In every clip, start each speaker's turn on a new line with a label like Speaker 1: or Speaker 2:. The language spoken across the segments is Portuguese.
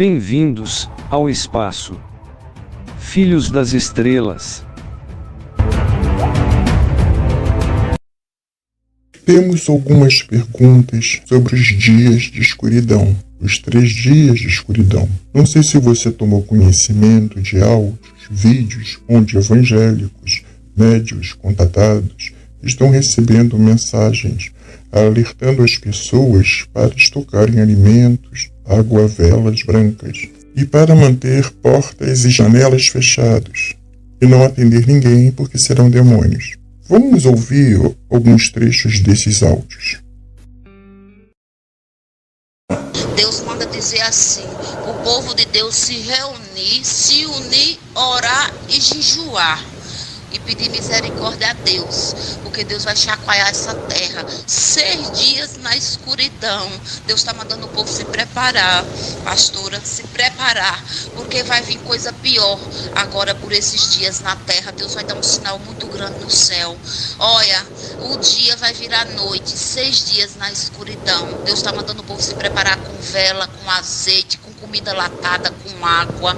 Speaker 1: Bem-vindos ao espaço. Filhos das estrelas.
Speaker 2: Temos algumas perguntas sobre os dias de escuridão, os três dias de escuridão. Não sei se você tomou conhecimento de áudios, vídeos onde evangélicos, médios contatados estão recebendo mensagens alertando as pessoas para estocarem alimentos, água, velas brancas e para manter portas e janelas fechadas e não atender ninguém porque serão demônios. Vamos ouvir alguns trechos desses áudios.
Speaker 3: Deus manda dizer assim: o povo de Deus se reunir, se unir, orar e jejuar e pedir misericórdia a Deus, porque Deus vai chacoalhar essa terra. Seis dias na escuridão. Deus está mandando o povo se preparar, pastora, se preparar, porque vai vir coisa pior agora por esses dias na terra. Deus vai dar um sinal muito grande no céu. Olha, o dia vai virar noite, seis dias na escuridão. Deus está mandando o povo se preparar com vela, com azeite, com comida latada, com água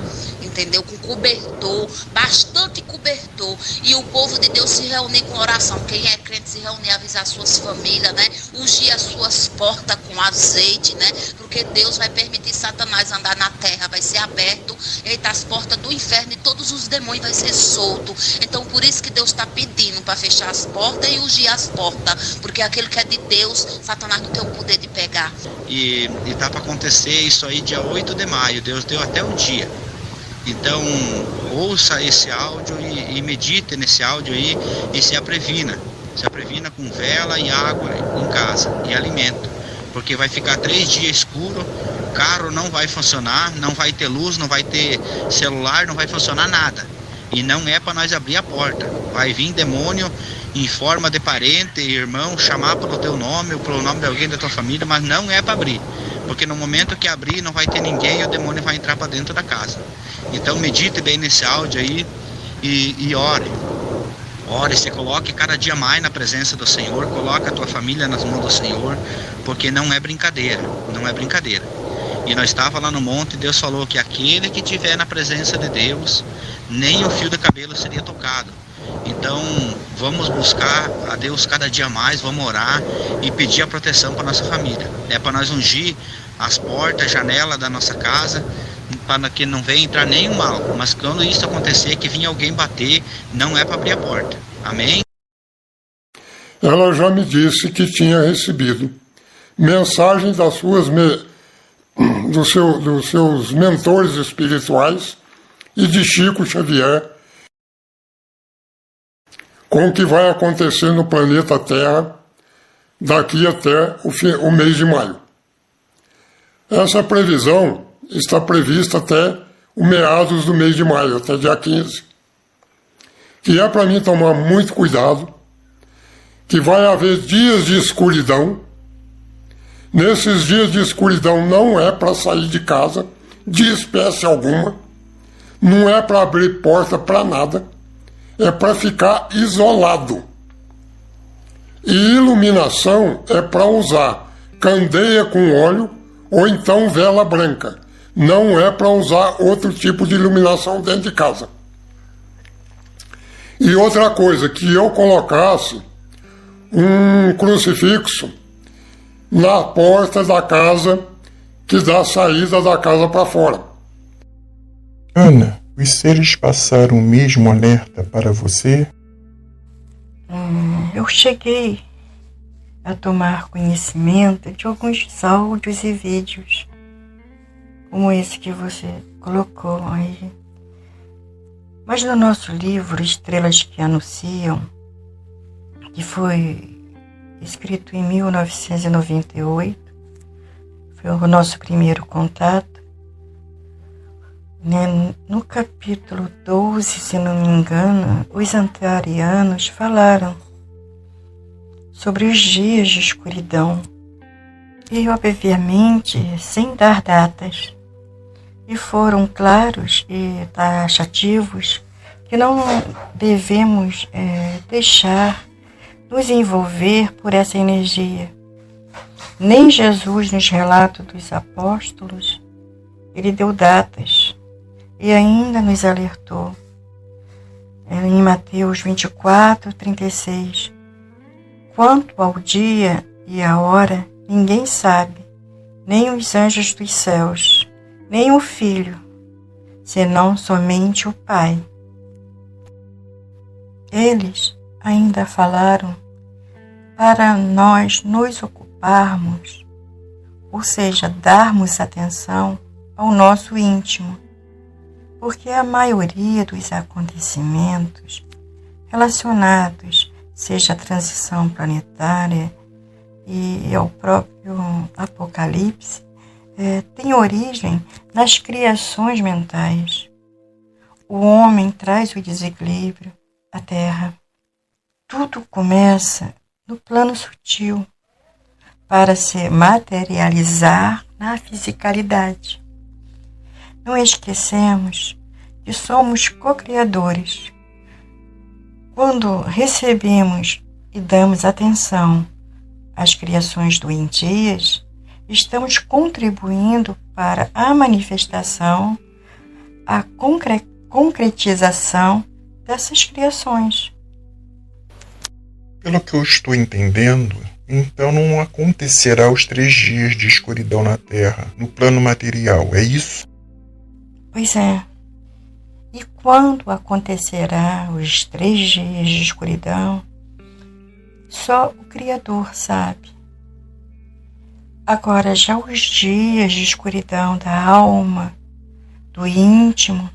Speaker 3: entendeu? Com cobertor, bastante cobertor. E o povo de Deus se reunir com oração. Quem é crente se reunir, avisar suas famílias, né? Ungir as suas portas com azeite, né? Porque Deus vai permitir Satanás andar na terra, vai ser aberto, eita, as portas do inferno e todos os demônios vai ser solto. Então, por isso que Deus está pedindo para fechar as portas e ungir as portas. Porque aquele que é de Deus, Satanás não tem o poder de pegar.
Speaker 4: E, e tá para acontecer isso aí dia 8 de maio. Deus deu até um dia. Então, ouça esse áudio e, e medite nesse áudio aí e se aprevina. Se aprevina com vela e água em casa e alimento. Porque vai ficar três dias escuro, carro não vai funcionar, não vai ter luz, não vai ter celular, não vai funcionar nada. E não é para nós abrir a porta. Vai vir demônio em forma de parente, irmão, chamar pelo teu nome ou pelo nome de alguém da tua família, mas não é para abrir. Porque no momento que abrir não vai ter ninguém e o demônio vai entrar para dentro da casa. Então medite bem nesse áudio aí e, e ore. Ore, se coloque cada dia mais na presença do Senhor, coloque a tua família nas mãos do Senhor, porque não é brincadeira, não é brincadeira. E nós estava lá no monte e Deus falou que aquele que tiver na presença de Deus, nem o fio de cabelo seria tocado. Então, vamos buscar a Deus cada dia mais, vamos orar e pedir a proteção para nossa família. É para nós ungir as portas, janela da nossa casa, para que não venha entrar nenhum mal. Mas quando isso acontecer, que vinha alguém bater, não é para abrir a porta. Amém?
Speaker 5: Ela já me disse que tinha recebido mensagens das suas me... do seu, dos seus mentores espirituais e de Chico Xavier com o que vai acontecer no planeta Terra daqui até o, fim, o mês de maio. Essa previsão está prevista até o meados do mês de maio, até dia 15. Que é para mim tomar muito cuidado, que vai haver dias de escuridão. Nesses dias de escuridão não é para sair de casa, de espécie alguma, não é para abrir porta para nada, é para ficar isolado. E iluminação é para usar candeia com óleo ou então vela branca não é para usar outro tipo de iluminação dentro de casa. E outra coisa, que eu colocasse um crucifixo na porta da casa que dá saída da casa para fora.
Speaker 2: Ana, os seres passaram o mesmo alerta para você?
Speaker 6: Hum, eu cheguei a tomar conhecimento de alguns áudios e vídeos como esse que você colocou aí. Mas no nosso livro Estrelas que Anunciam, que foi escrito em 1998, foi o nosso primeiro contato, né? no capítulo 12, se não me engano, os antarianos falaram sobre os dias de escuridão e, obviamente, sem dar datas e foram claros e taxativos que não devemos é, deixar nos envolver por essa energia. Nem Jesus, nos relatos dos apóstolos, ele deu datas e ainda nos alertou. É, em Mateus 24, 36. Quanto ao dia e a hora, ninguém sabe, nem os anjos dos céus, nem o Filho, senão somente o Pai. Eles ainda falaram para nós nos ocuparmos, ou seja, darmos atenção ao nosso íntimo, porque a maioria dos acontecimentos relacionados, seja a transição planetária e ao próprio Apocalipse, é, tem origem nas criações mentais. O homem traz o desequilíbrio à Terra. Tudo começa no plano sutil para se materializar na fisicalidade. Não esquecemos que somos co-criadores. Quando recebemos e damos atenção às criações doentias, estamos contribuindo para a manifestação, a concre concretização dessas criações.
Speaker 2: Pelo que eu estou entendendo, então não acontecerá os três dias de escuridão na Terra, no plano material, é isso?
Speaker 6: Pois é. E quando acontecerá os três dias de escuridão? Só o Criador sabe. Agora, já os dias de escuridão da alma, do íntimo,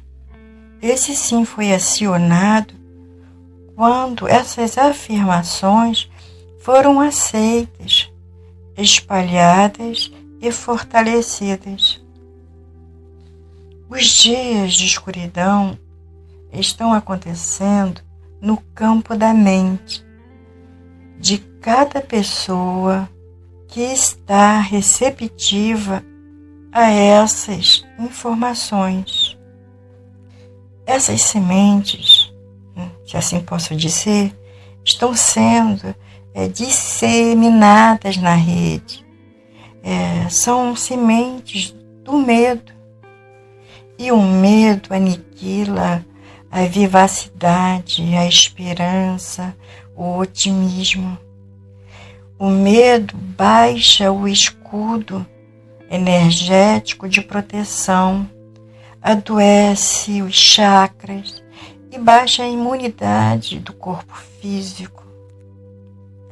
Speaker 6: esse sim foi acionado quando essas afirmações foram aceitas, espalhadas e fortalecidas. Os dias de escuridão estão acontecendo no campo da mente de cada pessoa que está receptiva a essas informações. Essas sementes, se assim posso dizer, estão sendo é, disseminadas na rede. É, são sementes do medo. E o medo aniquila a vivacidade, a esperança, o otimismo. O medo baixa o escudo energético de proteção, adoece os chakras e baixa a imunidade do corpo físico.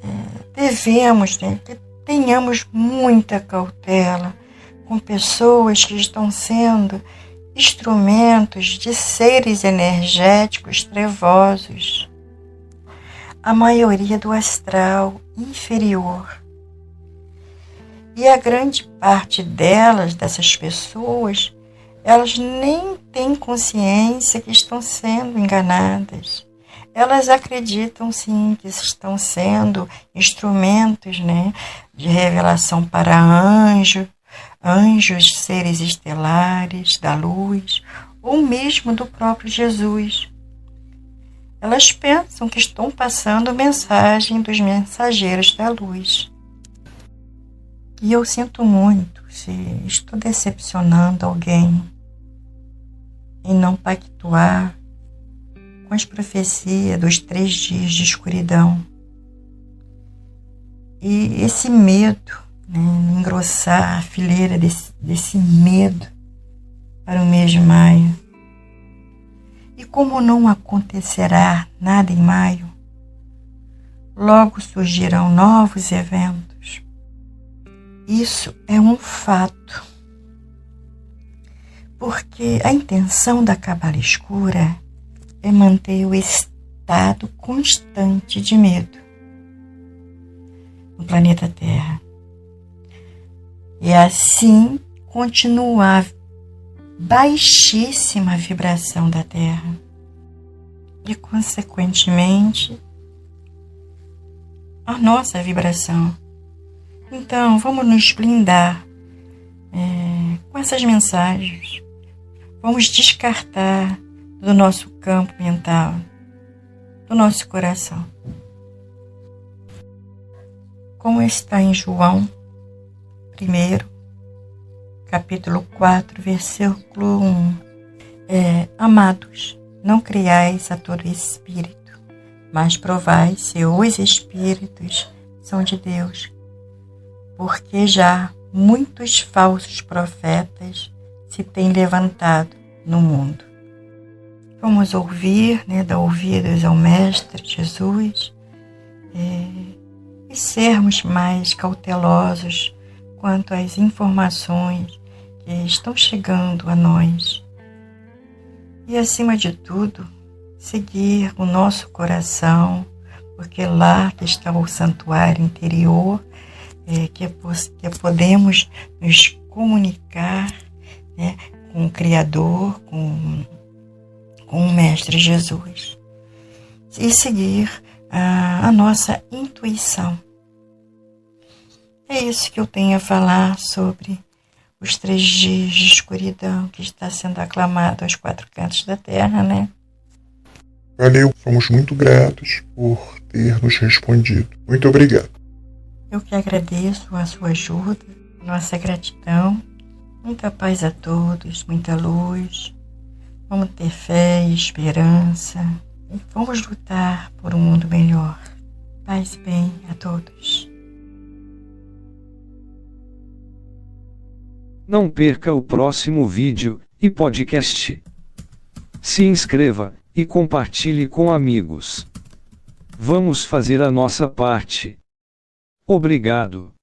Speaker 6: É, devemos né, que tenhamos muita cautela com pessoas que estão sendo instrumentos de seres energéticos trevosos a maioria do astral inferior. E a grande parte delas, dessas pessoas, elas nem têm consciência que estão sendo enganadas. Elas acreditam sim que estão sendo instrumentos né, de revelação para anjo, anjos, seres estelares da luz, ou mesmo do próprio Jesus elas pensam que estão passando mensagem dos mensageiros da luz. E eu sinto muito se estou decepcionando alguém em não pactuar com as profecias dos três dias de escuridão. E esse medo, engrossar a fileira desse, desse medo para o mês de maio e como não acontecerá nada em maio, logo surgirão novos eventos. Isso é um fato. Porque a intenção da cabala escura é manter o estado constante de medo no planeta Terra. E assim continuar baixíssima vibração da Terra e, consequentemente, a nossa vibração. Então, vamos nos blindar é, com essas mensagens. Vamos descartar do nosso campo mental, do nosso coração. Como está em João 1, capítulo 4, versículo 1. É, Amados, não criais a todo espírito, mas provai se os espíritos são de Deus, porque já muitos falsos profetas se têm levantado no mundo. Vamos ouvir, né, dar ouvidos ao Mestre Jesus é, e sermos mais cautelosos quanto às informações que estão chegando a nós. E, acima de tudo, seguir o nosso coração, porque lá que está o santuário interior, é, que, que podemos nos comunicar né, com o Criador, com, com o Mestre Jesus. E seguir a, a nossa intuição. É isso que eu tenho a falar sobre os três dias de escuridão que está sendo aclamado aos quatro cantos da terra, né?
Speaker 2: Valeu, somos muito gratos por ter nos respondido. Muito obrigado.
Speaker 6: Eu que agradeço a sua ajuda, nossa gratidão. Muita paz a todos, muita luz. Vamos ter fé e esperança. E vamos lutar por um mundo melhor. Paz e bem a todos.
Speaker 1: Não perca o próximo vídeo e podcast. Se inscreva e compartilhe com amigos. Vamos fazer a nossa parte. Obrigado.